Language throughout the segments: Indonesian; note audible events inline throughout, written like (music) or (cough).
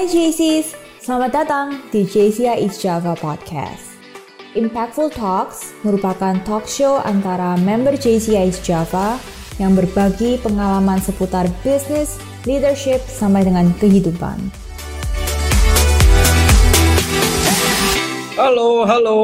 Hai JCs, selamat datang di JCI East Java Podcast. Impactful Talks merupakan talk show antara member JCI East Java yang berbagi pengalaman seputar bisnis, leadership, sampai dengan kehidupan. Halo, halo.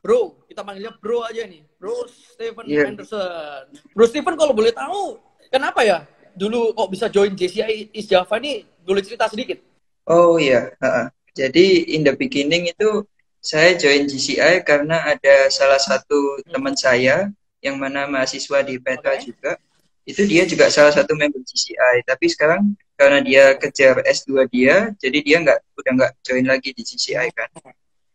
Bro, kita panggilnya bro aja nih. Bro Stephen Iya. Anderson. Bro Stephen kalau boleh tahu, kenapa ya dulu kok bisa join JCI East Java ini? Boleh cerita sedikit? Oh iya, heeh. Jadi in the beginning itu saya join GCI karena ada salah satu teman saya yang mana mahasiswa di Petra Oke. juga. Itu dia juga salah satu member GCI. Tapi sekarang karena dia kejar S2 dia, jadi dia nggak udah nggak join lagi di GCI kan.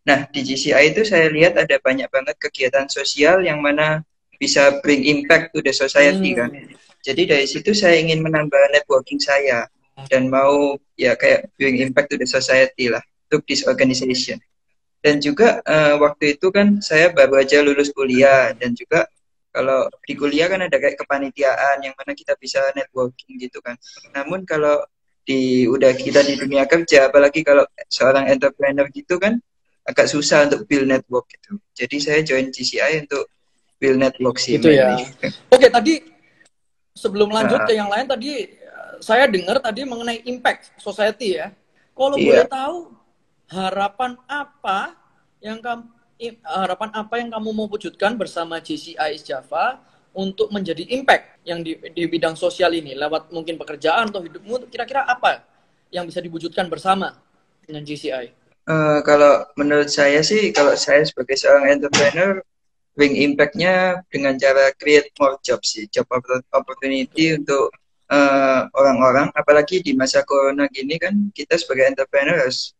Nah di GCI itu saya lihat ada banyak banget kegiatan sosial yang mana bisa bring impact to the society Hmm. kan. Jadi dari situ saya ingin menambah networking saya dan mau ya kayak bring impact to the society lah untuk this organization. Dan juga eh, waktu itu kan saya baru aja lulus kuliah dan juga kalau di kuliah kan ada kayak kepanitiaan yang mana kita bisa networking gitu kan. Namun kalau di udah kita di dunia kerja apalagi kalau seorang entrepreneur gitu kan agak susah untuk build network gitu. Jadi saya join GCI untuk build network sih. Gitu ya. Oke, tadi sebelum lanjut Nah. ke yang lain tadi saya dengar tadi mengenai impact society ya. Kalau Iya. boleh tahu harapan apa yang kamu harapan apa yang kamu mau wujudkan bersama JCI Java untuk menjadi impact yang di, di bidang sosial ini lewat mungkin pekerjaan atau hidupmu kira-kira apa yang bisa diwujudkan bersama dengan JCI? Eh, kalau menurut saya sih, kalau saya sebagai seorang entrepreneur, bring impact-nya dengan cara create more jobs sih, job oppor- opportunity untuk eh, orang-orang. Apalagi di masa corona gini kan, kita sebagai entrepreneur harus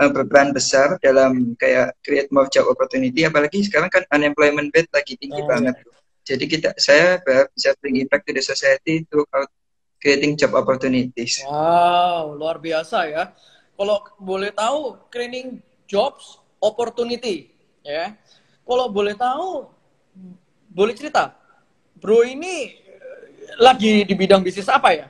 eh, berperan besar dalam kayak create more job opportunity. Apalagi sekarang kan unemployment rate lagi tinggi Oh, banget. Jadi kita, saya berharap bisa bring impact to the society through creating job opportunities. Wow, luar biasa ya. Kalau boleh tahu, training jobs opportunity, ya. Kalau boleh tahu, boleh cerita, bro ini lagi di bidang bisnis apa ya?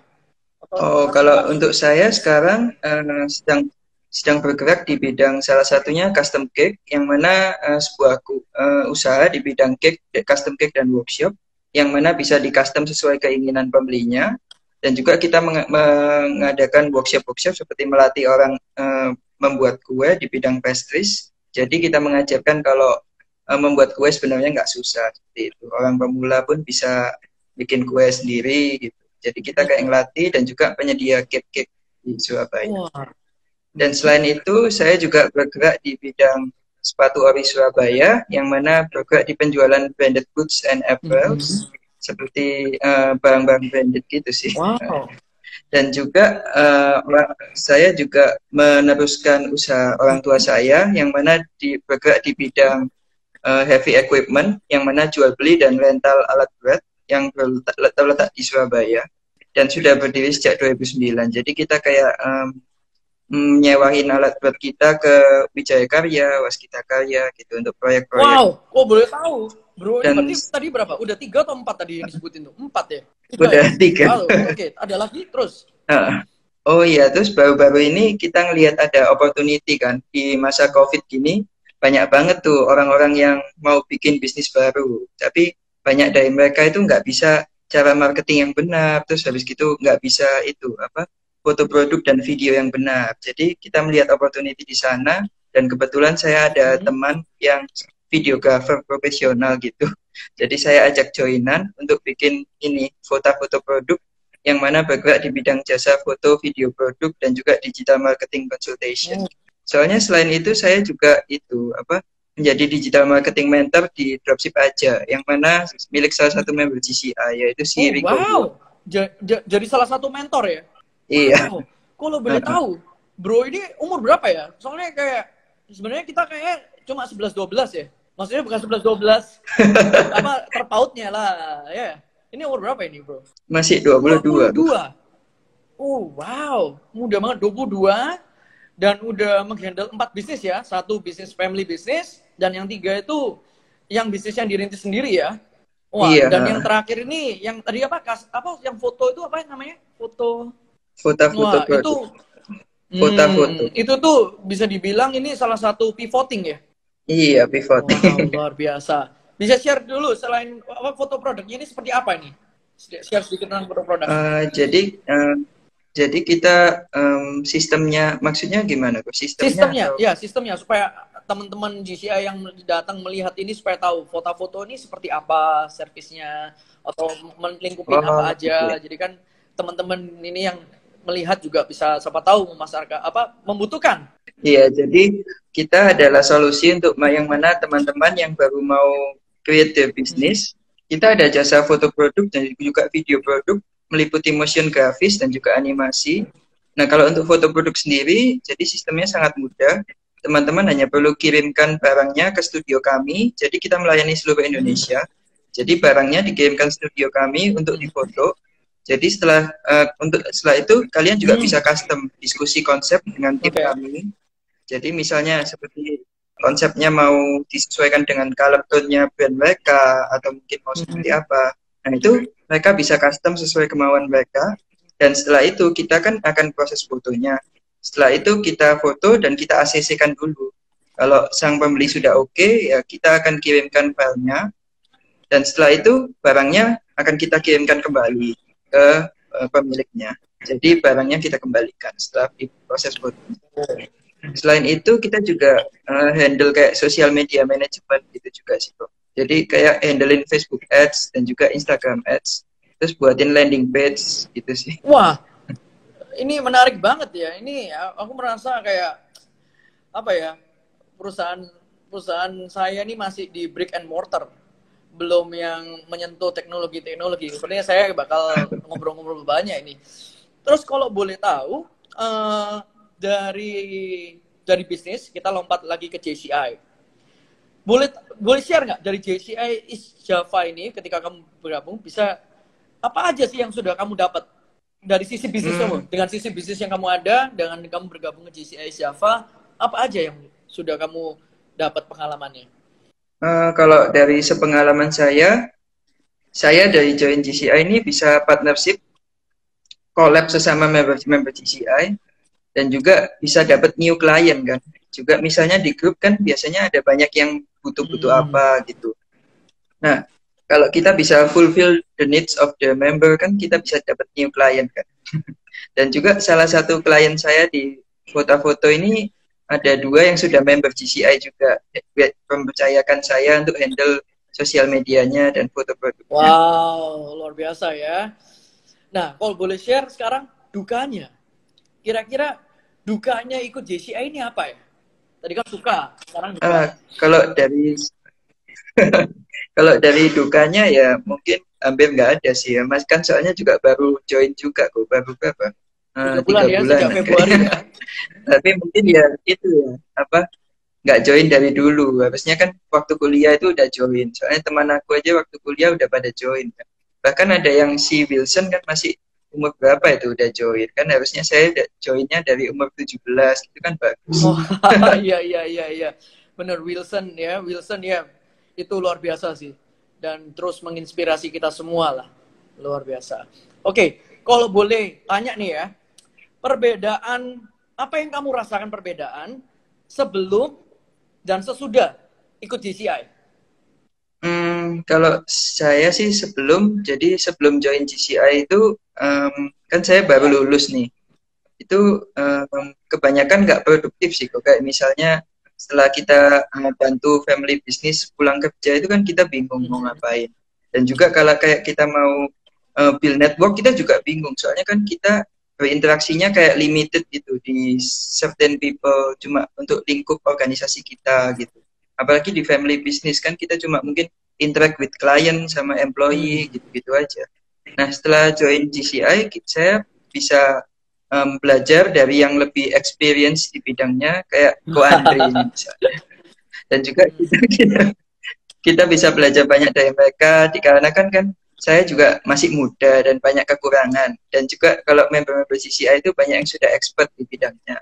Oh, kalau untuk saya sekarang eh, sedang sedang bergerak di bidang salah satunya custom cake, yang mana eh, sebuah eh, usaha di bidang cake, custom cake dan workshop, yang mana bisa di custom sesuai keinginan pembelinya, dan juga kita meng- mengadakan workshop-workshop seperti melatih orang eh, membuat kue di bidang pastries. Jadi kita mengajarkan kalau eh, membuat kue sebenarnya nggak susah seperti itu. Orang pemula pun bisa bikin kue sendiri gitu. Jadi kita kayak ngelatih dan juga penyedia cake-cake di Surabaya. Dan selain itu, saya juga bergerak di bidang sepatu ori Surabaya, yang mana bergerak di penjualan branded goods and apparels, seperti eh, barang-barang branded gitu sih. wow, Dan juga orang- saya juga meneruskan usaha orang tua saya, yang mana di, bergerak di bidang eh, heavy equipment, yang mana jual beli dan rental alat berat yang terletak, terletak di Surabaya dan sudah berdiri sejak 2009. Jadi kita kayak em, menyewahin alat berat kita ke Wijaya Karya, Waskita Karya gitu untuk proyek-proyek. wow, kok boleh tahu, bro ini Dan- berarti tadi berapa? Udah tiga atau empat tadi yang disebutin tuh? Empat ya? Tiga Udah ya? tiga. Wow, Oke, ada lagi terus. Oh iya, terus baru-baru ini kita ngelihat ada opportunity kan di masa COVID gini banyak banget tuh orang-orang yang mau bikin bisnis baru, tapi banyak dari mereka itu nggak bisa cara marketing yang benar, terus habis gitu nggak bisa itu apa foto produk dan video yang benar. Jadi kita melihat opportunity di sana dan kebetulan saya ada Hmm. teman yang videographer profesional gitu. (laughs) Jadi saya ajak joinan untuk bikin ini foto-foto produk yang mana bergerak di bidang jasa foto, video produk dan juga digital marketing consultation. Oh. Soalnya selain itu saya juga itu apa menjadi digital marketing mentor di Dropship aja yang mana milik salah satu member GCI yaitu si Oh, Rico. wow, Ja- ja- jadi salah satu mentor ya? Iya. Wow. Kalau boleh tahu, bro ini umur berapa ya? Soalnya kayak sebenarnya kita kayak cuma 11 12 ya. Maksudnya bukan 11 12 (laughs) apa terpautnya lah, ya. Ini umur berapa ini, Bro? Masih 22. 22. Oh, wow. Muda banget 22 dan udah menghandle empat bisnis ya. Satu bisnis family bisnis dan yang tiga itu yang bisnis yang dirintis sendiri ya. Wah, Iya. dan yang terakhir ini yang tadi apa? Kas, apa yang foto itu apa namanya? Foto Foto-foto Wah, produk. itu foto-foto. Hmm, itu tuh bisa dibilang ini salah satu pivoting ya? Iya, pivoting. Wow, luar biasa. Bisa share dulu selain apa foto produknya ini seperti apa ini? Share sedikit tentang foto produk. Uh, jadi uh, jadi kita um, sistemnya maksudnya gimana kok sistemnya? Sistemnya, atau... ya sistemnya supaya teman-teman GCI yang datang melihat ini supaya tahu foto-foto ini seperti apa servisnya atau melingkupi oh, apa aja. Okay. Jadi kan teman-teman ini yang melihat juga bisa siapa tahu memasarkan apa membutuhkan. Iya, jadi kita adalah solusi untuk yang mana teman-teman yang baru mau create the business. Hmm. Kita ada jasa foto produk dan juga video produk meliputi motion grafis dan juga animasi. Nah, kalau untuk foto produk sendiri, jadi sistemnya sangat mudah. Teman-teman hanya perlu kirimkan barangnya ke studio kami. Jadi kita melayani seluruh Indonesia. Jadi barangnya dikirimkan studio kami untuk difoto jadi setelah uh, untuk setelah itu kalian juga hmm. bisa custom diskusi konsep dengan tim okay. kami. Jadi misalnya seperti konsepnya mau disesuaikan dengan color tone-nya brand mereka atau mungkin mau seperti hmm. apa. Nah itu mereka bisa custom sesuai kemauan mereka. Dan setelah itu kita kan akan proses fotonya. Setelah itu kita foto dan kita ACC-kan dulu. Kalau sang pembeli sudah oke, okay, ya kita akan kirimkan filenya. Dan setelah itu barangnya akan kita kirimkan kembali ke uh, pemiliknya. Jadi barangnya kita kembalikan setelah proses foto. Selain itu kita juga uh, handle kayak social media management gitu juga sih kok. Jadi kayak handlein Facebook Ads dan juga Instagram Ads. Terus buatin landing page gitu sih. Wah, ini menarik banget ya. Ini aku merasa kayak apa ya perusahaan perusahaan saya ini masih di brick and mortar belum yang menyentuh teknologi-teknologi. Sebenarnya saya bakal ngobrol-ngobrol banyak ini. Terus kalau boleh tahu uh, dari dari bisnis kita lompat lagi ke JCI. Boleh boleh share nggak dari JCI is Java ini ketika kamu bergabung bisa apa aja sih yang sudah kamu dapat dari sisi bisnis hmm. kamu dengan sisi bisnis yang kamu ada dengan kamu bergabung ke JCI Java apa aja yang sudah kamu dapat pengalamannya? Uh, kalau dari sepengalaman saya, saya dari join GCI ini bisa partnership, collab sesama member-member GCI, dan juga bisa dapat new client kan. Juga misalnya di grup kan biasanya ada banyak yang butuh-butuh hmm. apa gitu. Nah, kalau kita bisa fulfill the needs of the member kan kita bisa dapat new client kan. (laughs) dan juga salah satu klien saya di foto-foto ini ada dua yang sudah member GCI juga mempercayakan saya untuk handle sosial medianya dan foto produk. Wow, luar biasa ya. Nah, kalau boleh share sekarang dukanya. Kira-kira dukanya ikut JCI ini apa ya? Tadi kan suka, sekarang duka. Uh, kalau dari (laughs) kalau dari dukanya ya mungkin hampir nggak ada sih ya. Mas kan soalnya juga baru join juga kok, baru berapa? Uh, tiga bulan ya, bulan. sejak Februari ya. (laughs) Tapi mungkin ya itu ya, apa, nggak join dari dulu. Harusnya kan waktu kuliah itu udah join. Soalnya teman aku aja waktu kuliah udah pada join. Kan. Bahkan ada yang si Wilson kan masih umur berapa itu udah join. Kan harusnya saya joinnya dari umur 17. Itu kan bagus. Oh, (laughs) (laughs) iya, iya, iya, iya. Bener, Wilson ya. Wilson ya. Itu luar biasa sih. Dan terus menginspirasi kita semua lah. Luar biasa. Oke, kalau boleh tanya nih ya perbedaan apa yang kamu rasakan perbedaan sebelum dan sesudah ikut GCI? Hmm, kalau saya sih sebelum, jadi sebelum join GCI itu um, kan saya baru ya. lulus nih. Itu um, kebanyakan nggak produktif sih kok. Kayak misalnya setelah kita uh, bantu family business pulang kerja itu kan kita bingung mau hmm. ngapain. Dan juga kalau kayak kita mau uh, build network kita juga bingung. Soalnya kan kita berinteraksinya kayak limited gitu di certain people cuma untuk lingkup organisasi kita gitu apalagi di family business kan kita cuma mungkin interact with client sama employee hmm. gitu-gitu aja nah setelah join GCI saya bisa um, belajar dari yang lebih experience di bidangnya kayak Ko Andre (laughs) misalnya dan juga kita, kita kita bisa belajar banyak dari mereka dikarenakan kan saya juga masih muda dan banyak kekurangan dan juga kalau member-member CCI itu banyak yang sudah expert di bidangnya.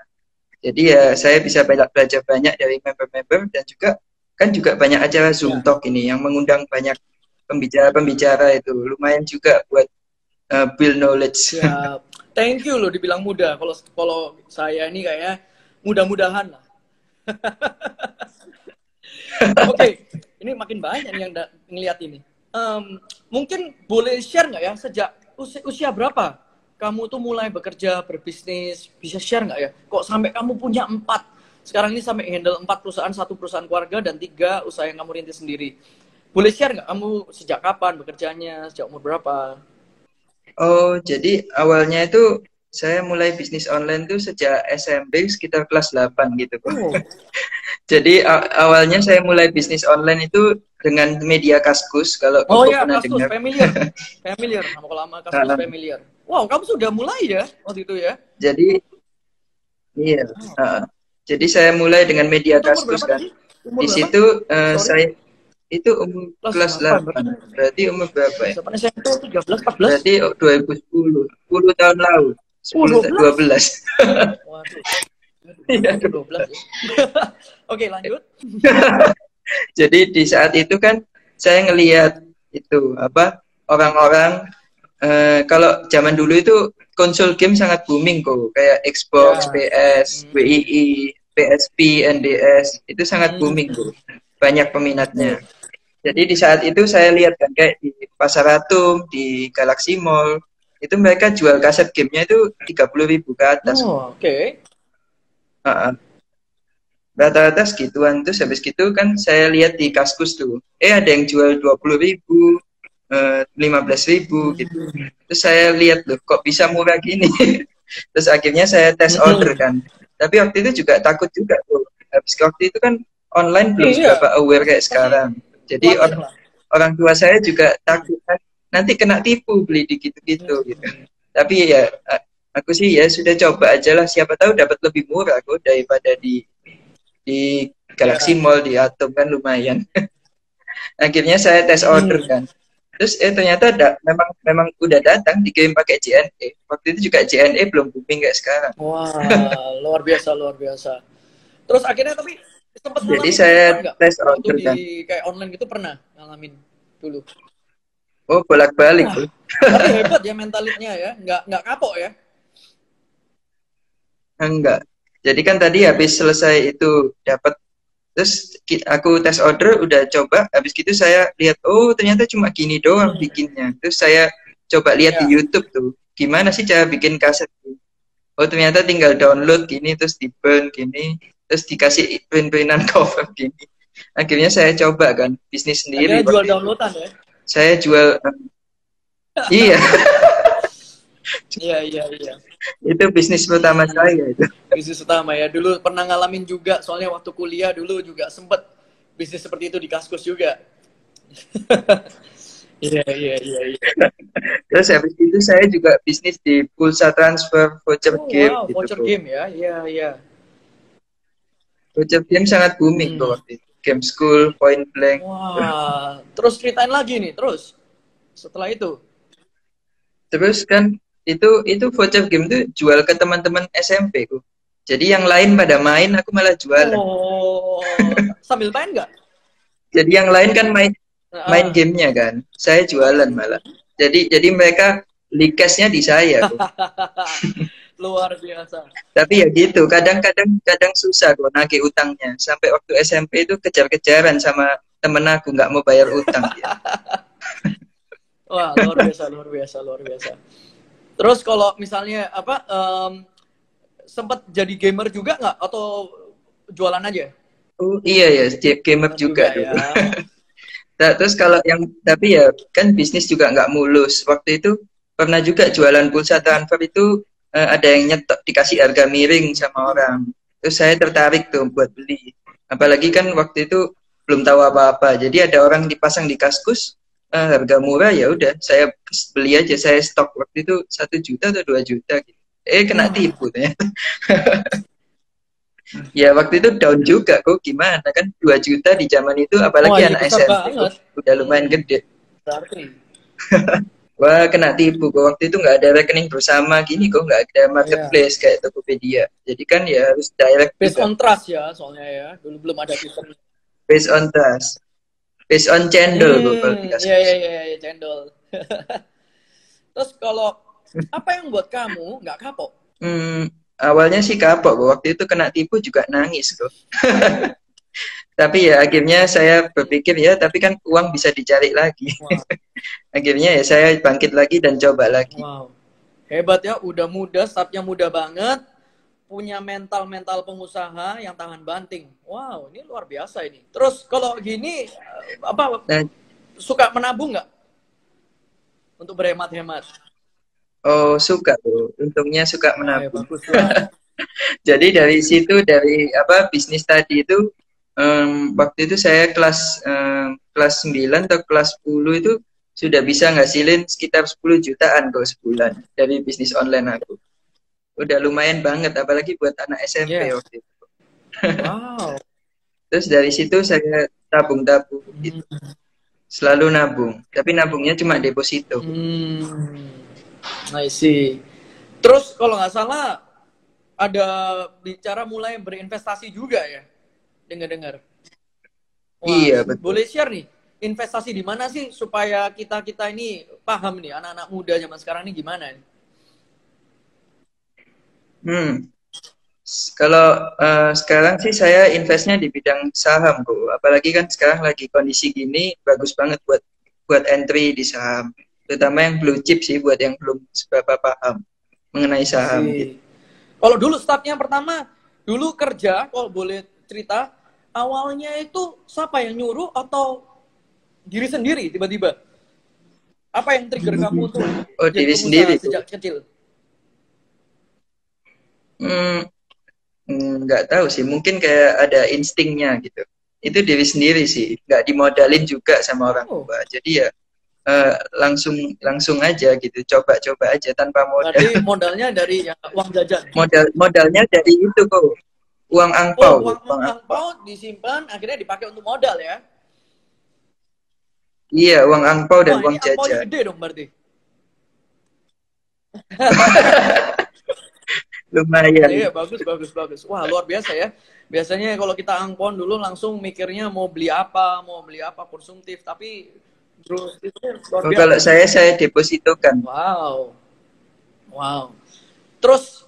Jadi ya saya bisa banyak belajar banyak dari member-member dan juga kan juga banyak acara Zoom ya. Talk ini yang mengundang banyak pembicara-pembicara itu lumayan juga buat uh, build knowledge. Ya. Thank you loh dibilang muda. Kalau kalau saya ini kayaknya mudah-mudahan lah. (laughs) Oke, okay. ini makin banyak yang ngeliat ini. Um, mungkin boleh share nggak ya sejak usia, usia berapa kamu tuh mulai bekerja berbisnis bisa share nggak ya? Kok sampai kamu punya empat sekarang ini sampai handle empat perusahaan satu perusahaan keluarga dan tiga usaha yang kamu rintis sendiri. Boleh share nggak kamu sejak kapan bekerjanya sejak umur berapa? Oh jadi awalnya itu saya mulai bisnis online tuh sejak SMP sekitar kelas 8 gitu Oh. (laughs) Jadi awalnya saya mulai bisnis online itu dengan media Kaskus kalau Oh iya, Kaskus dengar. familiar. (laughs) familiar, nama lama Kaskus uh, familiar. Wow, kamu sudah mulai ya waktu itu ya? Jadi iya. Oh. Uh, jadi saya mulai dengan media Kaskus kan. Di situ uh, saya itu umur kelas, kelas 8. 8. Berarti umur berapa ya? SMP 13 14. Berarti 2010. 10 tahun lalu. 10, 12. Waduh. Iya, 12 ya. (laughs) Oke, lanjut. (laughs) Jadi di saat itu kan saya ngelihat itu apa orang-orang uh, kalau zaman dulu itu konsol game sangat booming kok kayak Xbox, ya. PS, hmm. WII, PSP, NDS itu sangat hmm. booming kok. Banyak peminatnya. Jadi di saat itu saya lihat kan kayak di Pasar Atom, di Galaxy Mall, itu mereka jual kaset gamenya itu tiga puluh ribu ke atas. Oh, Oke. Okay. Uh, rata-rata segituan terus habis gitu kan saya lihat di kaskus tuh eh ada yang jual dua puluh ribu eh, lima belas ribu gitu terus saya lihat loh kok bisa murah gini (laughs) terus akhirnya saya tes order kan tapi waktu itu juga takut juga tuh habis waktu itu kan online belum iya. seberapa aware kayak sekarang jadi orang orang tua saya juga takut kan nanti kena tipu beli di gitu-gitu gitu. Tapi ya aku sih ya sudah coba aja lah siapa tahu dapat lebih murah kok daripada di di Galaxy Mall di Atom kan lumayan. (laughs) Akhirnya saya tes order hmm. kan. Terus eh ternyata da, memang memang udah datang dikirim pakai JNE. Waktu itu juga JNE belum booming kayak sekarang. Wah, luar biasa luar biasa. Terus akhirnya tapi sempat Jadi saya tes order kan. Di kayak online gitu pernah ngalamin dulu. Oh, bolak-balik. Nah, tapi hebat ya mentalnya ya, nggak nggak kapok ya? Enggak. Jadi kan tadi habis selesai itu dapat terus aku tes order udah coba habis gitu saya lihat oh ternyata cuma gini doang hmm. bikinnya. Terus saya coba lihat ya. di YouTube tuh gimana sih cara bikin kaset oh ternyata tinggal download gini terus di burn gini terus dikasih print-printan (laughs) cover gini. Akhirnya saya coba kan bisnis sendiri akhirnya jual downloadan ya? Saya jual (laughs) iya (laughs) iya iya iya. Itu bisnis pertama saya itu. Bisnis utama ya. Dulu pernah ngalamin juga soalnya waktu kuliah dulu juga sempet bisnis seperti itu di kaskus juga. (laughs) Iya iya iya iya. Terus habis itu saya juga bisnis di pulsa transfer voucher oh, game wow, gitu voucher game ya? Iya iya. Voucher game sangat booming hmm. waktu itu. Game school, point blank. Wah, terus ceritain lagi nih, terus setelah itu. Terus kan itu itu voucher game tuh jual ke teman-teman SMP ku. Jadi yang lain pada main, aku malah jual. Oh, sambil main nggak? Jadi yang lain kan main main gamenya kan, saya jualan malah. Jadi jadi mereka likasnya di saya. (laughs) luar biasa tapi ya gitu kadang-kadang kadang susah kok nagih utangnya sampai waktu SMP itu kejar-kejaran sama temen aku nggak mau bayar utang (laughs) wah luar biasa luar biasa luar biasa terus kalau misalnya apa um, sempat jadi gamer juga nggak? Atau jualan aja? Oh iya ya gamer juga, juga ya. nah, (laughs) terus kalau yang tapi ya kan bisnis juga nggak mulus. Waktu itu pernah juga jualan pulsa transfer itu uh, ada yang nyetok dikasih harga miring sama orang. Terus saya tertarik tuh buat beli. Apalagi kan waktu itu belum tahu apa-apa. Jadi ada orang dipasang di kaskus uh, harga murah ya udah saya beli aja saya stok. Waktu itu satu juta atau dua juta gitu. Eh kena oh. tipu ternyata. (laughs) Ya waktu itu down juga kok. Gimana kan? Dua juta di zaman itu apalagi oh, iya, anak SMP udah lumayan gede. (laughs) Wah kena tipu kok. Waktu itu nggak ada rekening bersama gini kok nggak ada marketplace yeah. kayak Tokopedia. Jadi kan ya harus direct based juga. on trust ya soalnya ya. Dulu belum ada sistem. Based on trust based on cendol hmm, kalau dikasih iya iya iya cendol (laughs) terus kalau Apa yang buat kamu nggak kapok? Hmm, awalnya sih kapok, kok. waktu itu kena tipu juga nangis kok. (laughs) tapi ya akhirnya saya berpikir ya, tapi kan uang bisa dicari lagi. Wow. (laughs) akhirnya ya saya bangkit lagi dan coba lagi. Wow. Hebat ya, udah muda, startnya muda banget. Punya mental-mental pengusaha yang tahan banting. Wow, ini luar biasa ini. Terus kalau gini, eh, apa Nah, suka menabung nggak? Untuk berhemat-hemat. oh suka tuh, untungnya suka Wah, ya menabung. (laughs) Jadi dari situ dari apa bisnis tadi itu em, waktu itu saya kelas em, kelas 9 atau kelas 10 itu sudah bisa ngasilin sekitar 10 jutaan kok sebulan dari bisnis online aku. Udah lumayan banget apalagi buat anak SMP Iya. waktu itu. Wow. (laughs) Terus dari situ saya tabung-tabung gitu. Selalu nabung, tapi nabungnya cuma deposito. Hmm. I see. Terus kalau nggak salah ada bicara mulai berinvestasi juga ya? Dengar-dengar. Iya, betul. Boleh share nih, investasi di mana sih supaya kita-kita ini paham nih anak-anak muda zaman sekarang ini gimana nih? Hmm. Kalau eh, sekarang sih saya investnya di bidang saham kok. Apalagi kan sekarang lagi kondisi gini bagus banget buat buat entry di saham. Terutama yang blue chip sih buat yang belum seberapa paham mengenai saham. Gitu. Kalau dulu startnya pertama, dulu kerja, kalau boleh cerita, awalnya itu siapa yang nyuruh atau diri sendiri tiba-tiba? Apa yang trigger kamu untuk Oh, diri sendiri tuh. sejak kecil? Hmm, hmm, nggak tahu sih. Mungkin kayak ada instingnya gitu. Itu diri sendiri sih. Nggak dimodalin juga sama orang Oh. tua. Jadi ya eh, langsung langsung aja gitu. Coba-coba aja tanpa modal. Berarti modalnya dari ya, uang jajan. modal modalnya dari itu kok uang angpau Oh, uang uang ang- angpau disimpan, akhirnya dipakai untuk modal ya? iya uang angpau dan Wah, uang ini angpaunya jajan gede dong berarti. (laughs) lumayan Iya, bagus, bagus, bagus. Wah, luar biasa ya. Biasanya kalau kita angpon dulu langsung mikirnya mau beli apa, mau beli apa konsumtif, tapi terus itu luar Oh, biasa. kalau saya saya depositokan Wow. Wow. Terus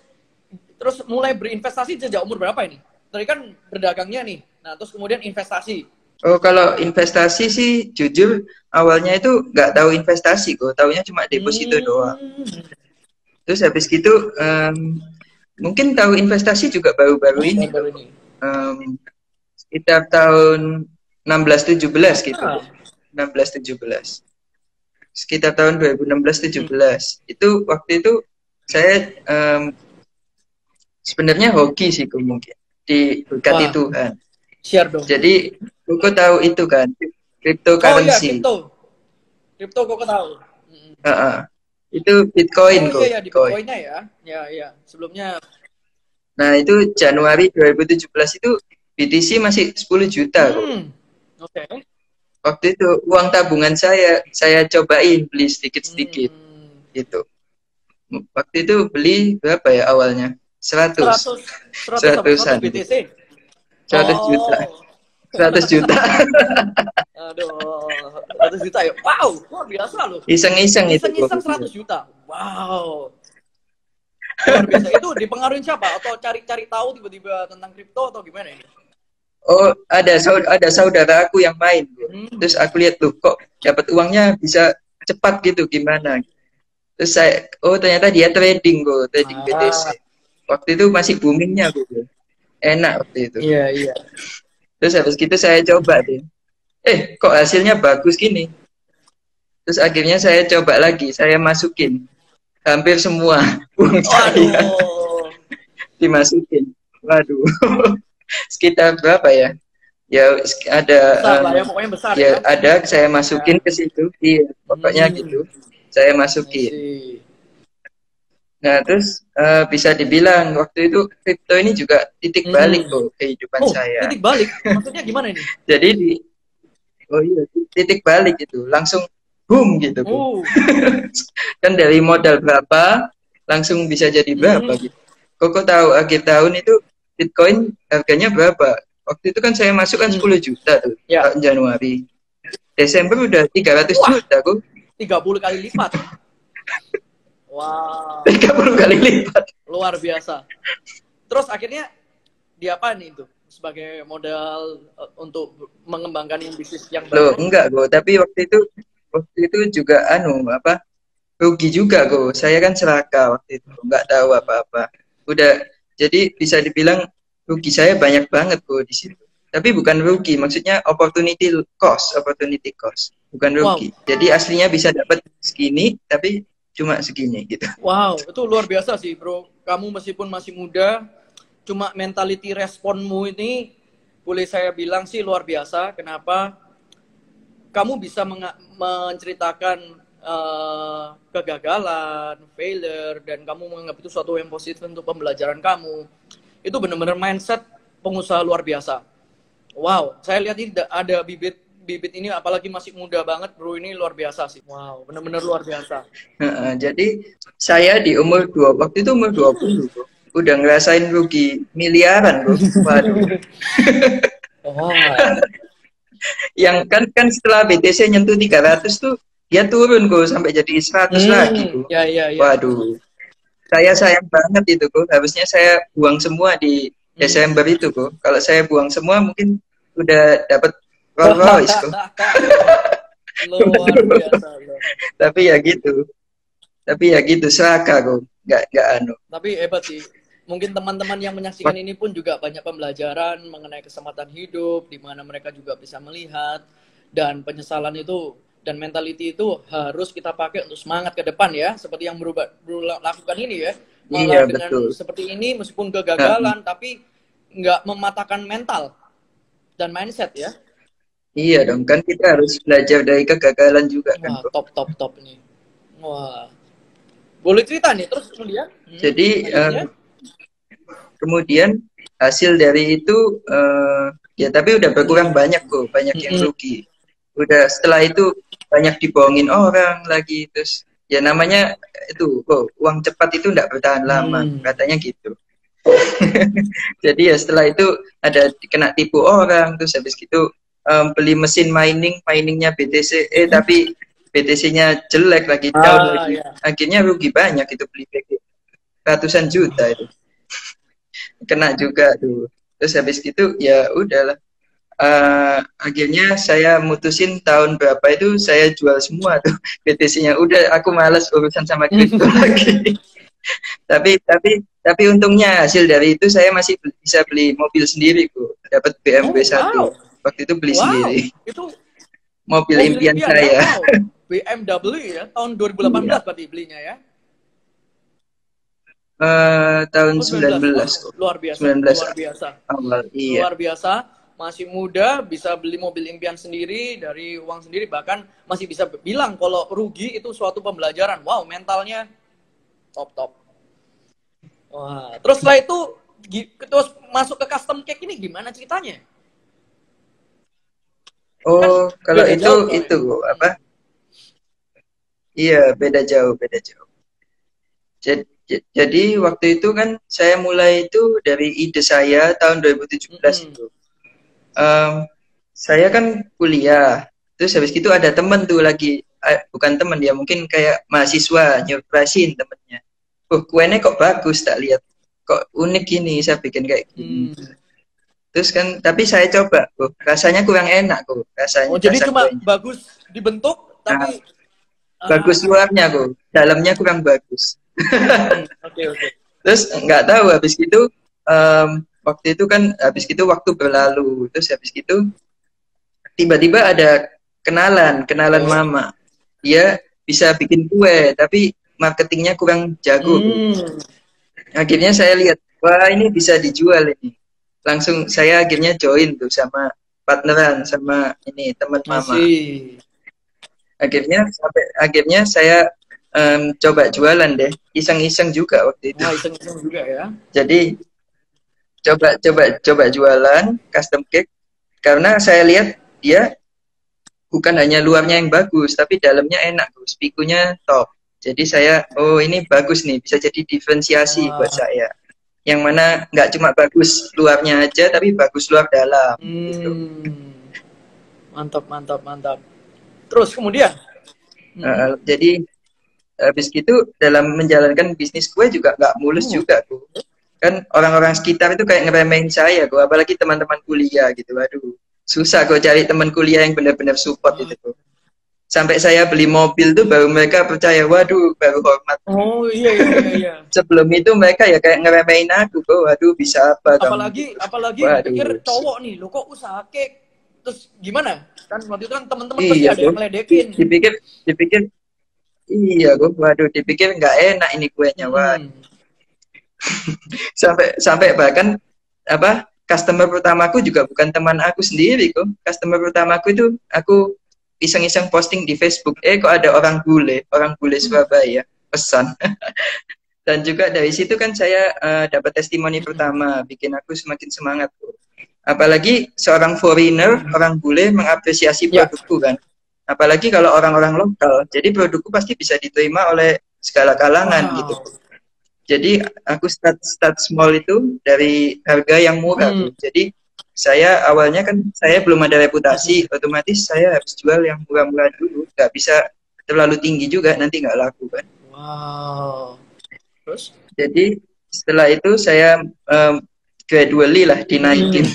terus mulai berinvestasi sejak umur berapa ini? Tadi kan berdagangnya nih. Nah, terus kemudian investasi. oh kalau investasi sih jujur awalnya itu nggak tahu investasi kok taunya cuma deposito Hmm. doang terus habis gitu em, mungkin tahu investasi juga baru-baru ini Baru ini. em, sekitar tahun 16-17 gitu Ah. 16-17 sekitar tahun 2016-17 itu waktu itu saya em, sebenarnya hoki sih mungkin diberkati Wah. Tuhan Share dong. jadi Koko tahu itu kan oh iya, cryptocurrency kripto. Kripto kok tahu. Mm-mm. Heeh. Itu Bitcoin oh kok iya, iya, di Bitcoin. Bitcoin-nya ya. Ya, iya. Sebelumnya nah itu Januari 2017 itu BTC masih 10 juta kok Hmm. Oke. waktu itu uang tabungan saya saya cobain beli sedikit-sedikit Hmm. gitu waktu itu beli berapa ya awalnya 100 100 100 apa? 100-an. 100 BTC. 100 Oh. juta 100 juta Aduh, 100 juta ya. Wow, luar biasa loh. iseng-iseng itu Iseng-iseng kok. 100 juta. Wow. Luar biasa. Itu dipengaruhi siapa? Atau cari-cari tahu tiba-tiba tentang kripto atau gimana ini? oh ada saud- ada saudara aku yang main. Hmm. terus aku lihat tuh kok dapat uangnya bisa cepat gitu gimana terus saya oh ternyata dia trading kok trading Ah. BTC waktu itu masih boomingnya Bu. enak waktu itu Iya, iya. Terus habis gitu saya coba deh. Eh kok hasilnya bagus gini? Terus akhirnya saya coba lagi saya masukin. Hampir semua (laughs) uang saya (laughs) dimasukin. Waduh. (laughs) Sekitar berapa ya? Ya ada Besar em, ya, pokoknya besar ya ya. ada saya masukin ke situ. Iya pokoknya Hmm. gitu. Saya masukin. See. Nah terus eh, bisa dibilang waktu itu kripto ini juga titik Hmm. balik loh kehidupan Oh, saya titik balik. Maksudnya gimana ini? (laughs) jadi di oh iya titik balik itu langsung boom gitu Bu. Oh, (laughs) kan dari modal berapa langsung bisa jadi berapa Hmm. gitu Koko tahu akhir tahun itu Bitcoin harganya berapa waktu itu kan saya masuk kan Hmm. 10 juta tuh Ya. tahun Januari Desember udah 300 Wah. juta kok 30 kali lipat. (laughs) Wow. (laughs) 30 kali lipat. Luar biasa. Terus akhirnya diapa nih itu sebagai modal uh, untuk mengembangkan bisnis yang Loh, baru? enggak, Go. Tapi waktu itu waktu itu juga anu apa? Rugi juga, Go. Saya kan celaka waktu itu, enggak tahu apa-apa. Udah jadi bisa dibilang rugi saya banyak banget, Go, di situ. Tapi bukan rugi, maksudnya opportunity cost, opportunity cost, bukan Wow. rugi. Jadi aslinya bisa dapat segini, tapi cuma segini gitu. Wow, itu luar biasa sih, bro. Kamu meskipun masih muda, cuma mentality responmu ini boleh saya bilang sih luar biasa. Kenapa? Kamu bisa menceritakan eh, kegagalan, failure, dan kamu menganggap itu suatu yang positif untuk pembelajaran kamu. Itu benar-benar mindset pengusaha luar biasa. Wow, saya lihat ini da- ada bibit bibit ini apalagi masih muda banget, bro. Ini luar biasa sih. Wow, benar-benar luar biasa. Heeh, jadi saya di umur 2 waktu itu umur 20 Bro. Udah ngerasain rugi miliaran, Bro. Waduh. Wow. Yang kan kan setelah BTC nyentuh 300 tuh dia turun kok sampai jadi 100 lagi, Bro. Ya, ya, ya. Waduh. Saya sayang banget itu, kok. Harusnya saya buang semua di Desember itu, kok. Kalau saya buang semua mungkin udah dapat Rolls Royce. (laughs) Luar biasa. Tapi ya gitu. Tapi ya gitu, seraka, kok. Nggak, nggak anu. Tapi hebat sih. Mungkin teman-teman yang menyaksikan ini pun juga banyak pembelajaran mengenai kesempatan hidup, di mana mereka juga bisa melihat dan penyesalan itu dan mentality itu harus kita pakai untuk semangat ke depan ya, seperti yang berubah lakukan ini ya. Malah Iya, dengan betul. seperti ini meskipun kegagalan tapi nggak mematahkan mental dan mindset ya. Iya dong, kan kita harus belajar dari kegagalan juga kan, Wah, kok. top top top nih. Wah. Boleh cerita nih terus kemudian? Hmm, Jadi, eh, Kemudian hasil dari itu eh, ya tapi udah berkurang banyak kok, banyak yang rugi. Udah setelah itu banyak dibohongin orang lagi terus ya namanya itu kok uang cepat itu enggak bertahan lama Hmm. katanya gitu. (laughs) Jadi ya setelah itu ada kena tipu orang terus habis gitu em, beli mesin mining, miningnya BTC eh tapi BTC-nya jelek lagi down Ah, lagi. ya. Akhirnya rugi banyak itu beli BTC. Ratusan juta itu. (laughs) Kena juga tuh. Terus habis gitu ya udahlah. Eh, akhirnya saya mutusin tahun berapa itu saya jual semua tuh (laughs) BTC-nya udah aku malas urusan sama kripto (laughs) lagi. Tapi tapi tapi untungnya hasil dari itu saya masih bisa beli mobil sendiri kok dapat BMW Oh, satu. Wow. Waktu itu beli Wow, sendiri itu mobil mobil impian impian saya ya? BMW ya, tahun 2018 Iya. berarti belinya ya. Eh, tahun Oh, 19 Wah, kok luar biasa, 19 luar biasa. awal iya Luar biasa, masih muda bisa beli mobil impian sendiri dari uang sendiri bahkan masih bisa bilang kalau rugi itu suatu pembelajaran. Wow, mentalnya top top. Wah, terus setelah itu terus masuk ke custom cake ini gimana ceritanya? Oh, kalau beda itu jauh itu ya? apa? Iya, beda jauh, beda jauh. Jadi, jadi waktu itu kan saya mulai itu dari ide saya tahun 2017 Mm-mm. itu. Em, saya kan kuliah, terus habis itu ada temen tuh lagi, eh, bukan temen dia mungkin kayak mahasiswa nyurprasin temennya. Oh, kuenya kok bagus tak lihat, kok unik ini saya bikin kayak gini. Hmm. Terus kan, tapi saya coba, oh, rasanya kurang enak kok, rasanya. Oh, jadi cuma kuenya. bagus dibentuk tapi bagus Ah, luarnya kok dalamnya kurang bagus hmm, Oke, oke. terus nggak tahu habis gitu em, waktu itu kan habis gitu waktu berlalu terus habis gitu tiba-tiba ada kenalan kenalan Oh. mama dia bisa bikin kue tapi marketingnya kurang jago Hmm. akhirnya saya lihat wah ini bisa dijual ini langsung saya akhirnya join tuh sama partneran sama ini teman mama. Masih. akhirnya sampai akhirnya saya em, coba jualan deh. Iseng-iseng juga waktu itu. Wah, iseng-iseng juga ya. jadi coba coba coba jualan custom cake. Karena saya lihat dia bukan hanya luarnya yang bagus tapi dalamnya enak Gus pikunya top. Jadi saya oh ini bagus nih bisa jadi diferensiasi Wah. buat saya yang mana nggak cuma bagus luarnya aja tapi bagus luar dalam Hmm. Mantap, mantap, mantap. Terus kemudian? Hmm. Eh, jadi habis gitu dalam menjalankan bisnis gue juga nggak mulus Hmm. juga tuh kan orang-orang sekitar itu kayak ngeremehin saya gue apalagi teman-teman kuliah gitu aduh susah gue cari teman kuliah yang benar-benar support Hmm. gitu tuh sampai saya beli mobil tuh baru mereka percaya waduh baru hormat Oh iya iya iya. iya. (laughs) sebelum itu mereka ya kayak ngeremehin aku kok waduh bisa apa kamu apalagi apalagi Waduh. pikir cowok nih lo kok usaha cake terus gimana kan waktu itu kan teman-teman Iya, pasti ada yang bro. ngeledekin dipikir dipikir iya gue waduh dipikir nggak enak ini kuenya wah Hmm. (laughs) sampai sampai bahkan apa customer pertamaku juga bukan teman aku sendiri kok customer pertamaku itu aku iseng-iseng posting di Facebook eh kok ada orang bule? Orang bule Surabaya. Pesan. (laughs) Dan juga dari situ kan saya eh, dapat testimoni pertama bikin aku semakin semangat. Apalagi seorang foreigner orang bule mengapresiasi Ya. produkku kan. Apalagi kalau orang-orang lokal. Jadi produkku pasti bisa diterima oleh segala kalangan Wow. gitu. Jadi aku start start small itu dari harga yang murah. Hmm. tuh. Jadi saya awalnya kan saya belum ada reputasi, otomatis saya harus jual yang murah-murah dulu. Nggak bisa terlalu tinggi juga nanti nggak laku kan. wow terus Jadi setelah itu saya um, gradually lah dinaikin.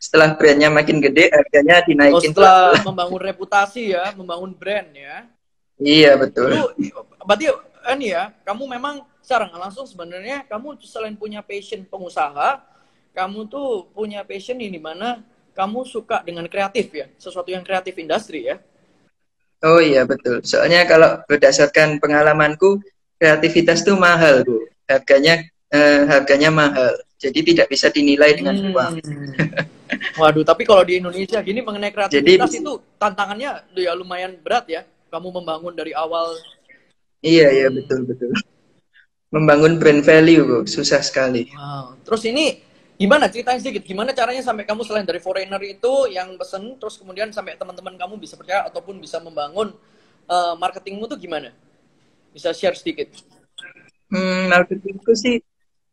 Setelah brandnya makin gede, harganya oh, dinaikin. setelah membangun reputasi ya membangun brand ya Iya betul. lu berarti ini ya kamu memang secara nggak langsung sebenarnya kamu selain punya passion pengusaha kamu tuh punya passion ini mana kamu suka dengan kreatif ya sesuatu yang kreatif industri ya Oh iya betul. Soalnya kalau berdasarkan pengalamanku, kreativitas tuh mahal bu. Harganya eh, harganya mahal. Jadi tidak bisa dinilai dengan Hmm. uang. (laughs) Waduh, tapi kalau di Indonesia gini mengenai kreativitas Jadi- itu tantangannya ya lumayan berat ya. Kamu membangun dari awal. Iya iya betul betul. Membangun brand value bu, susah sekali. Wow. Terus ini gimana ceritain sedikit gimana caranya sampai kamu selain dari foreigner itu yang pesen terus kemudian sampai teman-teman kamu bisa percaya ataupun bisa membangun eh, marketingmu tuh gimana? Bisa share sedikit. Hmm, marketingku sih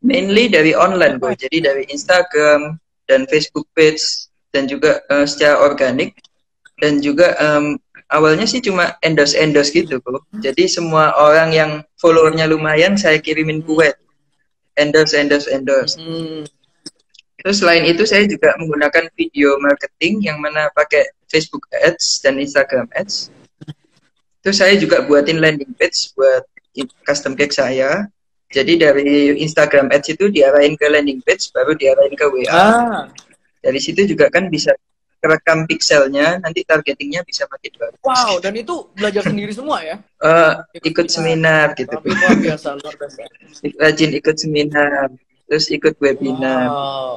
mainly dari online bu. Jadi dari Instagram dan Facebook page dan juga eh, secara organik dan juga em, awalnya sih cuma endorse endorse gitu bu. Jadi semua orang yang followernya lumayan saya kirimin kue endorse endorse endorse. Hmm. Terus selain itu saya juga menggunakan video marketing yang mana pakai Facebook Ads dan Instagram Ads. Terus saya juga buatin landing page buat custom cake saya. Jadi dari Instagram Ads itu diarahin ke landing page, baru diarahin ke WA. Ah, Dari situ juga kan bisa kerekam pixelnya, nanti targetingnya bisa makin bagus. wow, dan itu belajar sendiri semua ya? Eh, ikut seminar gitu, Tapi luar biasa, luar biasa. rajin ikut seminar, terus ikut webinar. Wow.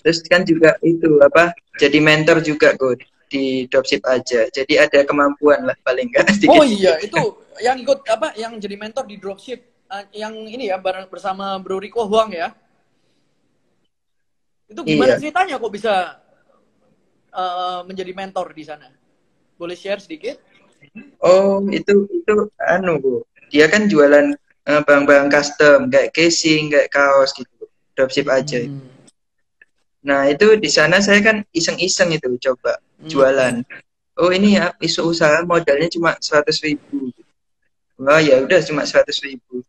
Terus kan juga itu apa? Jadi mentor juga kok di dropship aja. Jadi ada kemampuan lah paling enggak sedikit. (laughs) Oh iya, itu yang ikut apa? Yang jadi mentor di dropship eh, yang ini ya bareng bersama Bro Rico Huang ya. Itu gimana Iya. ceritanya kok bisa eh, menjadi mentor di sana? Boleh share sedikit? Oh, itu itu anu Bu. Dia kan jualan barang-barang custom kayak casing, kayak kaos gitu. Dropship aja. Hmm. Nah, itu di sana saya kan iseng-iseng itu coba Hmm. jualan. Oh, ini ya isu usaha modalnya cuma 100 ribu. Oh ya udah cuma 100 ribu.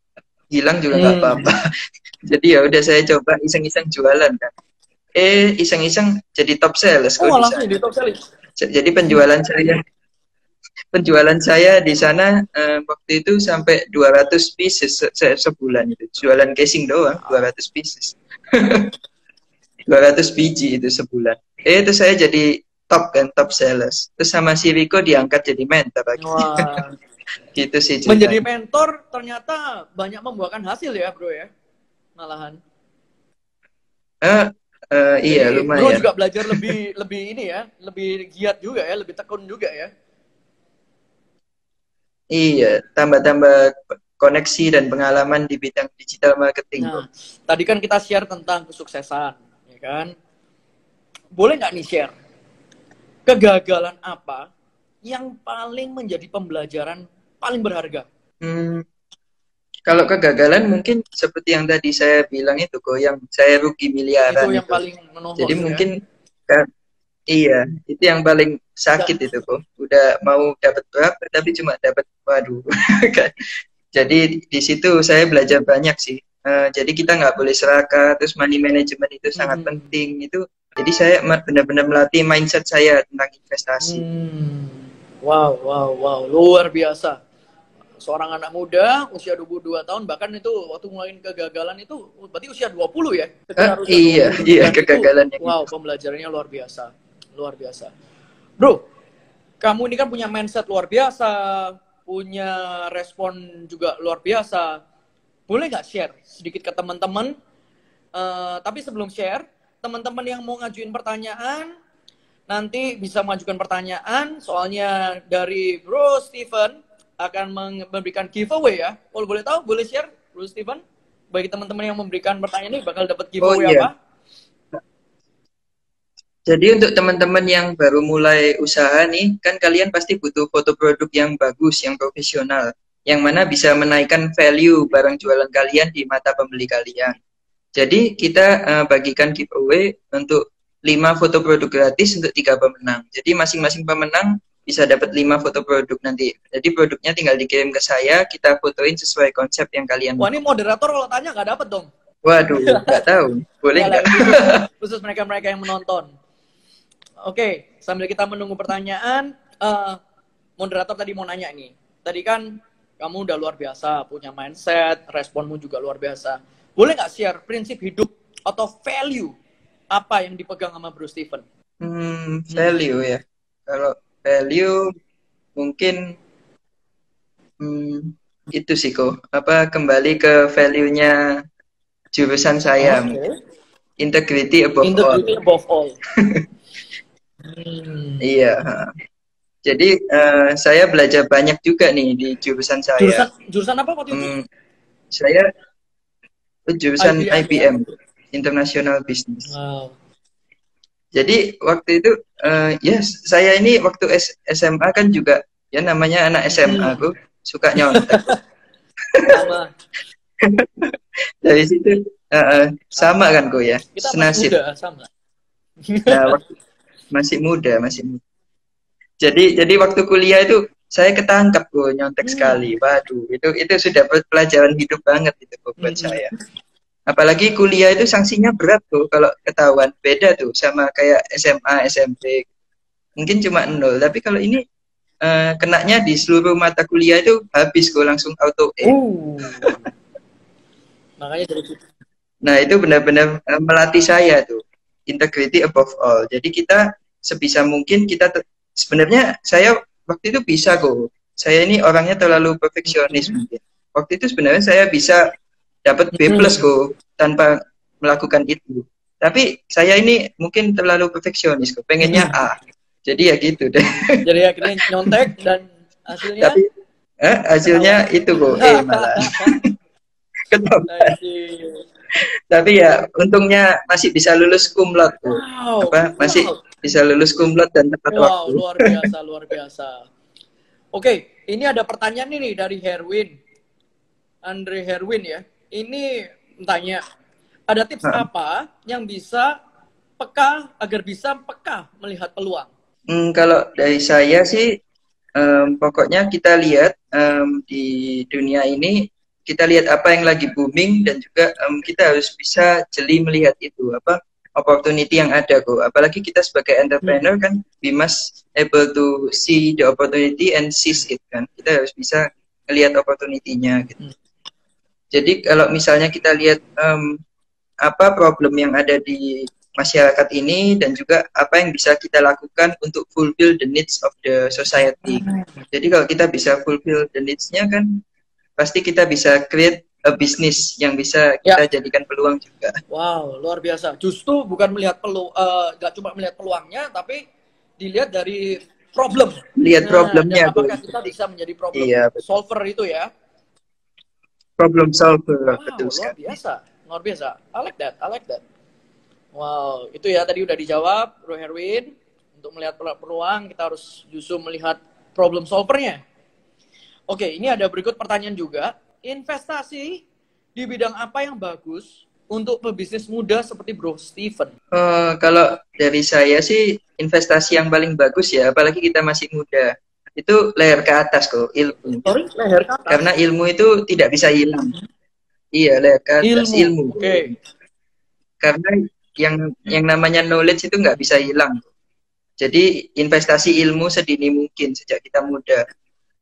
Hilang juga nggak Hmm. apa-apa. (laughs) Jadi ya udah saya coba iseng-iseng jualan kan. Eh, iseng-iseng jadi top sales Oh, di langsung sana. di top selling. Jadi penjualan saya penjualan saya di sana eh, waktu itu sampai 200 pieces se- se- sebulan itu. Jualan casing doang 200 pieces. (laughs) 200 biji itu sebulan. Eh itu saya jadi top kan top sales. Terus sama si Rico diangkat jadi mentor lagi. Wah. (laughs) Gitu sih Menjadi ceritanya. mentor ternyata banyak membuahkan hasil ya, Bro ya. Malahan. Eh, eh, iya Jadi, Bro lumayan. juga belajar lebih lebih ini ya, lebih giat juga ya, lebih tekun juga ya. Iya, tambah-tambah koneksi dan pengalaman di bidang digital marketing. Nah, tadi kan kita share tentang kesuksesan, ya kan? Boleh nggak nih share kegagalan apa yang paling menjadi pembelajaran paling berharga? Hmm, kalau kegagalan mungkin seperti yang tadi saya bilang itu kok, yang saya rugi miliaran itu yang itu. paling. Jadi ya. mungkin ka- Iya, itu yang paling sakit itu kok. Udah mau dapat berapa tapi cuma dapat waduh. (laughs) jadi di situ saya belajar banyak sih. Uh, jadi kita nggak boleh serakah, terus money management itu sangat hmm. penting. Itu jadi saya benar-benar melatih mindset saya tentang investasi. Hmm. Wow, wow, wow, luar biasa. Seorang anak muda usia 22 tahun bahkan itu waktu mulai kegagalan itu berarti usia 20 ya? Uh, iya, iya kegagalan. Wow, pembelajarannya luar biasa luar biasa. Bro, kamu ini kan punya mindset luar biasa, punya respon juga luar biasa. Boleh nggak share sedikit ke teman-teman? Uh, tapi sebelum share, teman-teman yang mau ngajuin pertanyaan, nanti bisa mengajukan pertanyaan. Soalnya dari Bro Steven akan memberikan giveaway ya. Kalau boleh tahu, boleh share Bro Steven? Bagi teman-teman yang memberikan pertanyaan ini bakal dapat giveaway oh, iya. apa? Jadi untuk teman-teman yang baru mulai usaha nih, kan kalian pasti butuh foto produk yang bagus, yang profesional, yang mana bisa menaikkan value barang jualan kalian di mata pembeli kalian. Jadi kita uh, bagikan giveaway untuk 5 foto produk gratis untuk tiga pemenang. Jadi masing-masing pemenang bisa dapat 5 foto produk nanti. Jadi produknya tinggal dikirim ke saya, kita fotoin sesuai konsep yang kalian Wah ini moderator kalau tanya nggak dapat dong. Waduh, nggak tahu. (laughs) Boleh nggak? (laughs) Khusus mereka-mereka yang menonton. Oke, sambil kita menunggu pertanyaan, uh, moderator tadi mau nanya nih. Tadi kan kamu udah luar biasa, punya mindset, responmu juga luar biasa. Boleh nggak share prinsip hidup atau value apa yang dipegang sama Bro Steven? Hmm, value ya. Kalau value mungkin hmm, itu sih kok. Apa kembali ke value-nya jurusan saya. Okay. Integrity above Integrity all. above all. (laughs) Hmm. Iya. Jadi uh, saya belajar banyak juga nih di jurusan saya. Jurusan, jurusan apa waktu itu? Hmm, saya jurusan IBM, IBM ya? International Business. Wow. Jadi waktu itu uh, ya yes, saya ini waktu S SMA kan juga ya namanya anak SMA hmm. aku suka nyontek. sama. (laughs) Dari situ uh, uh, sama kan kok ya. Kita Senasib. Muda, sama. nah, waktu, masih muda masih muda. Jadi jadi waktu kuliah itu saya ketangkap gue nyontek hmm. sekali. Waduh itu itu sudah pelajaran hidup banget itu buat hmm. saya. Apalagi kuliah itu sanksinya berat tuh kalau ketahuan. Beda tuh sama kayak SMA SMP mungkin cuma nol. Tapi kalau ini uh, kenanya di seluruh mata kuliah itu habis gue langsung auto E. Uh. (laughs) makanya dari nah itu benar-benar uh, melatih saya tuh. Integrity above all. Jadi kita sebisa mungkin kita sebenarnya saya waktu itu bisa kok. Saya ini orangnya terlalu perfeksionis hmm. mungkin. Waktu itu sebenarnya saya bisa dapat B plus kok tanpa melakukan itu. Tapi saya ini mungkin terlalu perfeksionis kok. Pengennya A. Jadi ya gitu deh. Jadi akhirnya nyontek dan hasilnya Tapi eh, hasilnya itu kok E malah. (laughs) Tapi ya untungnya masih bisa lulus kumlot. Wow, apa masih wow bisa lulus kumlot dan tepat wow, waktu. luar biasa, luar biasa. Oke, ini ada pertanyaan nih dari Herwin. Andre Herwin ya. Ini tanya, ada tips apa yang bisa peka agar bisa peka melihat peluang? Hmm, kalau dari saya sih, um, pokoknya kita lihat um, di dunia ini kita lihat apa yang lagi booming dan juga um, kita harus bisa jeli melihat itu apa opportunity yang ada kok. Apalagi kita sebagai entrepreneur hmm. kan we must able to see the opportunity and seize it kan. Kita harus bisa melihat opportunity-nya gitu. Hmm. Jadi kalau misalnya kita lihat um, apa problem yang ada di masyarakat ini dan juga apa yang bisa kita lakukan untuk fulfill the needs of the society. Hmm. Jadi kalau kita bisa fulfill the needs-nya kan pasti kita bisa create a bisnis yang bisa kita ya. jadikan peluang juga. Wow, luar biasa. Justru bukan melihat peluang, uh, gak cuma melihat peluangnya, tapi dilihat dari problem. Lihat nah, problemnya. Dan apakah kita bisa menjadi problem iya, solver itu ya? Problem solver. Wow, betul luar biasa. Luar biasa. I like that. I like that. Wow, itu ya tadi udah dijawab, Bro Herwin. Untuk melihat peluang, kita harus justru melihat problem solvernya. Oke, ini ada berikut pertanyaan juga investasi di bidang apa yang bagus untuk pebisnis muda seperti Bro Steven? Uh, kalau dari saya sih investasi yang paling bagus ya, apalagi kita masih muda, itu leher ke atas kok ilmu. Sorry, leher ke atas. Karena ilmu itu tidak bisa hilang. Iya, leher ke atas ilmu. ilmu. Oke. Okay. Karena yang yang namanya knowledge itu nggak bisa hilang. Jadi investasi ilmu sedini mungkin sejak kita muda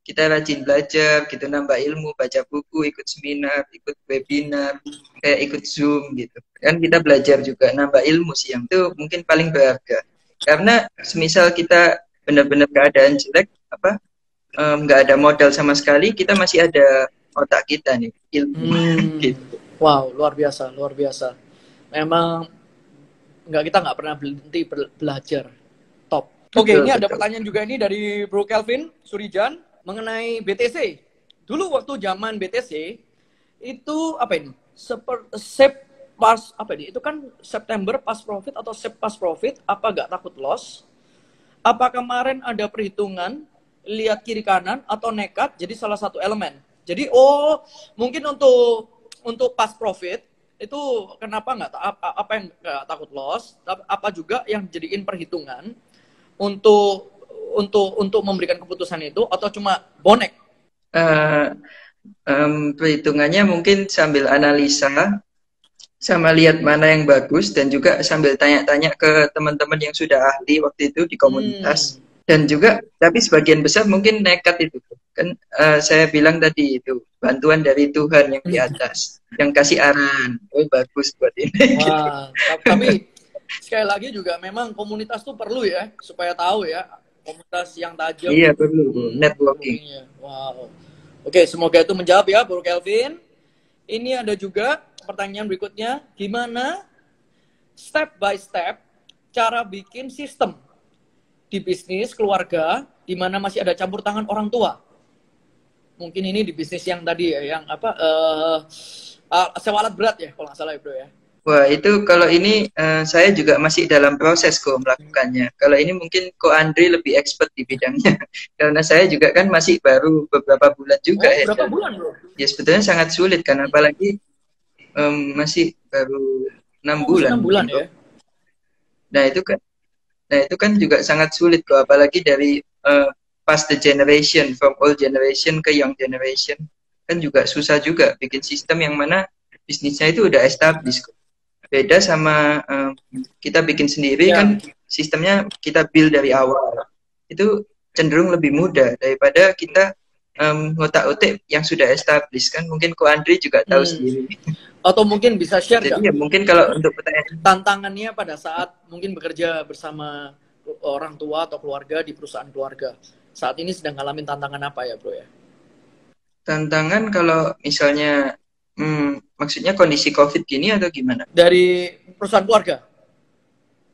kita rajin belajar gitu nambah ilmu baca buku ikut seminar ikut webinar kayak ikut zoom gitu. Kan kita belajar juga nambah ilmu sih yang itu mungkin paling berharga. Karena semisal kita benar-benar keadaan jelek apa nggak um, ada modal sama sekali kita masih ada otak kita nih ilmu. Hmm. (laughs) gitu. wow luar biasa luar biasa. Memang nggak kita nggak pernah berhenti belajar. Top. Oke okay, ini betul. ada pertanyaan juga ini dari Bro Kelvin Surijan mengenai BTC. Dulu waktu zaman BTC itu apa ini? Seper, sep pas apa ini? Itu kan September pas profit atau sep pas profit? Apa gak takut loss? Apa kemarin ada perhitungan lihat kiri kanan atau nekat jadi salah satu elemen? Jadi oh mungkin untuk untuk pas profit itu kenapa nggak apa, apa yang nggak takut loss? Apa juga yang jadiin perhitungan untuk untuk untuk memberikan keputusan itu atau cuma bonek? Uh, um, perhitungannya mungkin sambil analisa sama lihat mana yang bagus dan juga sambil tanya-tanya ke teman-teman yang sudah ahli waktu itu di komunitas hmm. dan juga tapi sebagian besar mungkin nekat itu kan uh, saya bilang tadi itu bantuan dari Tuhan yang di atas yang kasih arahan oh bagus buat ini Wah, (laughs) tapi sekali lagi juga memang komunitas tuh perlu ya supaya tahu ya komunitas yang tajam. Iya perlu hmm, networking. Wow. Oke, semoga itu menjawab ya, Bro Kelvin. Ini ada juga pertanyaan berikutnya, gimana step by step cara bikin sistem di bisnis keluarga di mana masih ada campur tangan orang tua. Mungkin ini di bisnis yang tadi ya, yang apa uh, uh, sewa alat berat ya, kalau nggak salah ya, Bro ya. Wah, itu kalau ini uh, saya juga masih dalam proses kok melakukannya. Kalau ini mungkin kok Andri lebih expert di bidangnya. (laughs) Karena saya juga kan masih baru beberapa bulan juga oh, ya. Berapa bulan, Bro? Ya sebetulnya sangat sulit kan apalagi um, masih baru enam oh, bulan. Enam bulan ya. Nah, itu kan Nah, itu kan juga sangat sulit kok apalagi dari uh, past the generation from old generation ke young generation kan juga susah juga bikin sistem yang mana bisnisnya itu udah established kok beda sama um, kita bikin sendiri ya. kan sistemnya kita build dari awal. Itu cenderung lebih mudah daripada kita um, otak-otak yang sudah established kan. Mungkin ko Andri juga tahu hmm. sendiri. Atau mungkin bisa share Jadi, ya mungkin kalau untuk pertanyaan tantangannya pada saat mungkin bekerja bersama orang tua atau keluarga di perusahaan keluarga saat ini sedang ngalamin tantangan apa ya bro ya? Tantangan kalau misalnya Hmm, maksudnya kondisi COVID gini atau gimana? Dari perusahaan keluarga?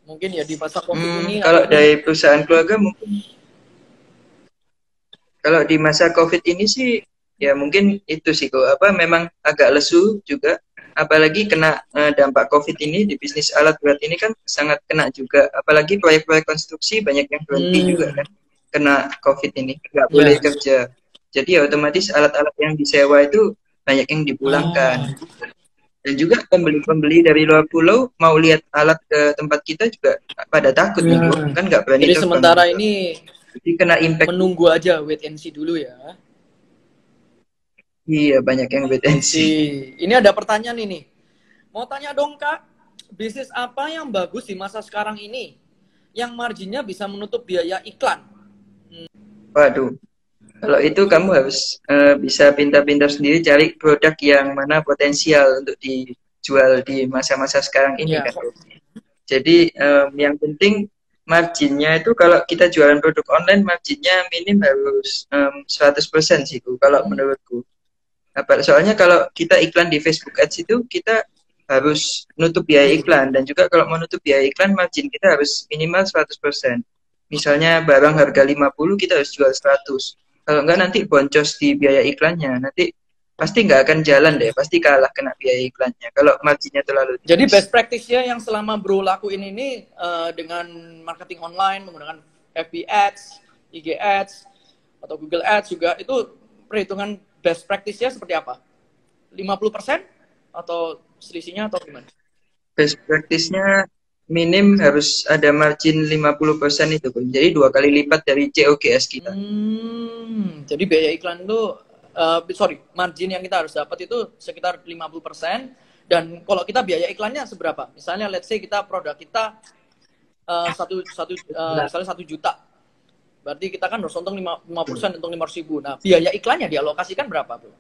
Mungkin ya di masa COVID hmm, ini. Kalau dari perusahaan keluarga mungkin. Kalau di masa COVID ini sih ya mungkin itu sih kok apa memang agak lesu juga apalagi kena uh, dampak COVID ini di bisnis alat berat ini kan sangat kena juga apalagi proyek-proyek konstruksi banyak yang berhenti hmm. juga kan kena COVID ini nggak boleh yes. kerja jadi ya otomatis alat-alat yang disewa itu banyak yang dipulangkan. Oh. Dan juga pembeli-pembeli dari luar pulau mau lihat alat ke tempat kita juga pada takut yeah. nih, kan nggak berani. Jadi sementara ini Jadi kena impact. Menunggu aja wait and see dulu ya. Iya banyak yang wait and see. Ini ada pertanyaan ini. Mau tanya dong kak, bisnis apa yang bagus di masa sekarang ini? Yang marginnya bisa menutup biaya iklan. Hmm. Waduh, kalau itu kamu harus uh, bisa pintar-pintar sendiri cari produk yang mana potensial untuk dijual di masa-masa sekarang ini yeah. kan. Jadi um, yang penting marginnya itu kalau kita jualan produk online marginnya minim harus um, 100% sih kalau hmm. menurutku. Apa, soalnya kalau kita iklan di Facebook Ads itu kita harus nutup biaya iklan dan juga kalau menutup biaya iklan margin kita harus minimal 100%. Misalnya barang harga 50 kita harus jual 100 kalau enggak nanti boncos di biaya iklannya nanti pasti nggak akan jalan deh pasti kalah kena biaya iklannya kalau marginnya terlalu tinggi. jadi best practice-nya yang selama bro lakuin ini uh, dengan marketing online menggunakan FB Ads IG Ads atau Google Ads juga itu perhitungan best practice-nya seperti apa 50% atau selisihnya atau gimana? Best practice-nya minim harus ada margin 50% itu pun. Jadi dua kali lipat dari COGS kita. Hmm, jadi biaya iklan itu uh, sorry, margin yang kita harus dapat itu sekitar 50% dan kalau kita biaya iklannya seberapa? Misalnya let's say kita produk kita uh, satu satu uh, misalnya satu juta. Berarti kita kan harus untung 5, 5% untung 500 ribu. Nah, biaya iklannya dialokasikan berapa, Bro?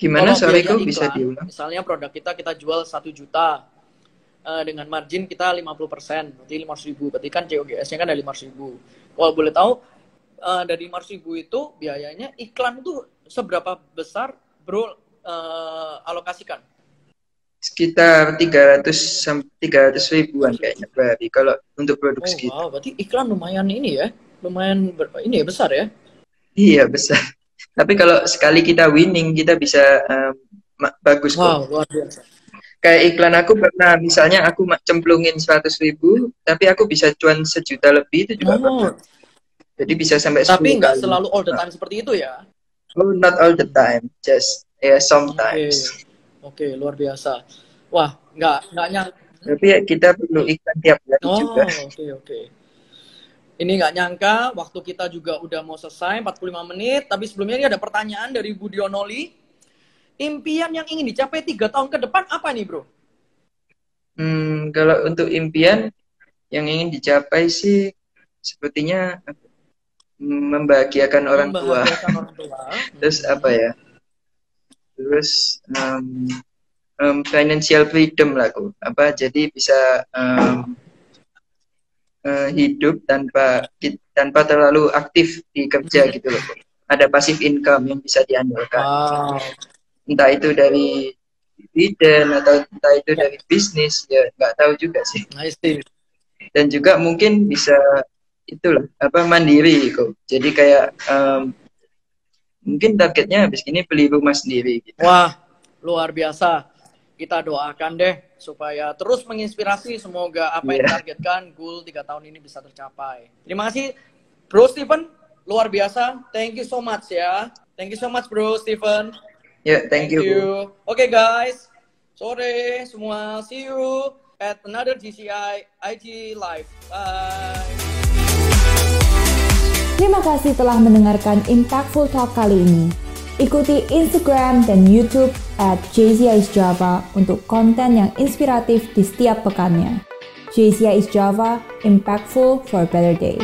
Gimana sorry kok bisa diulang? Misalnya produk kita kita jual satu juta eh, dengan margin kita 50 persen, berarti 500 ribu. Berarti kan COGS-nya kan dari 500 ribu. Kalau boleh tahu eh, dari 500 ribu itu biayanya iklan itu seberapa besar bro eh, alokasikan? Sekitar 300 sampai 300 ribuan kayaknya berarti kalau untuk produk Oh segitu. wow, berarti iklan lumayan ini ya, lumayan ber- ini ya besar ya. Iya besar. Tapi kalau sekali kita winning kita bisa um, bagus kok. Wow, luar biasa. Kayak iklan aku pernah misalnya aku cemplungin 100 ribu tapi aku bisa cuan sejuta lebih itu juga pernah. Oh, Jadi bisa sampai 10 tapi nggak selalu all the time seperti itu ya. Oh, not all the time, just yeah, sometimes. Oke, luar biasa. Wah, nggak nggak nyang. Tapi ya kita perlu iklan tiap hari Oh, juga. oke oke. Ini nggak nyangka waktu kita juga udah mau selesai 45 menit, tapi sebelumnya ini ada pertanyaan dari Budionoli. Impian yang ingin dicapai tiga tahun ke depan apa nih, bro? Hmm, kalau untuk impian yang ingin dicapai sih sepertinya membahagiakan orang tua. Membahagiakan orang tua. (laughs) Terus apa ya? Terus um, um, financial freedom lah aku. Apa jadi bisa um, eh, hidup tanpa tanpa terlalu aktif di kerja gitu loh. Ada passive income yang bisa diandalkan. Wow. Entah itu dari dividen atau entah itu dari bisnis ya nggak tahu juga sih. Dan juga mungkin bisa itulah apa mandiri kok. Jadi kayak um, mungkin targetnya habis ini beli rumah sendiri gitu. Wah, luar biasa. Kita doakan deh supaya terus menginspirasi. Semoga apa yang Iya. ditargetkan goal tiga tahun ini bisa tercapai. Terima kasih, Bro Steven. Luar biasa. Thank you so much ya. Thank you so much, Bro Steven. Ya, thank you. Oke guys, sore semua. See you at another GCI IG Live. Bye. Terima kasih telah mendengarkan Impactful Talk kali ini. Ikuti Instagram dan YouTube at JCI Java untuk konten yang inspiratif di setiap pekannya. JCI Java, impactful for a better day.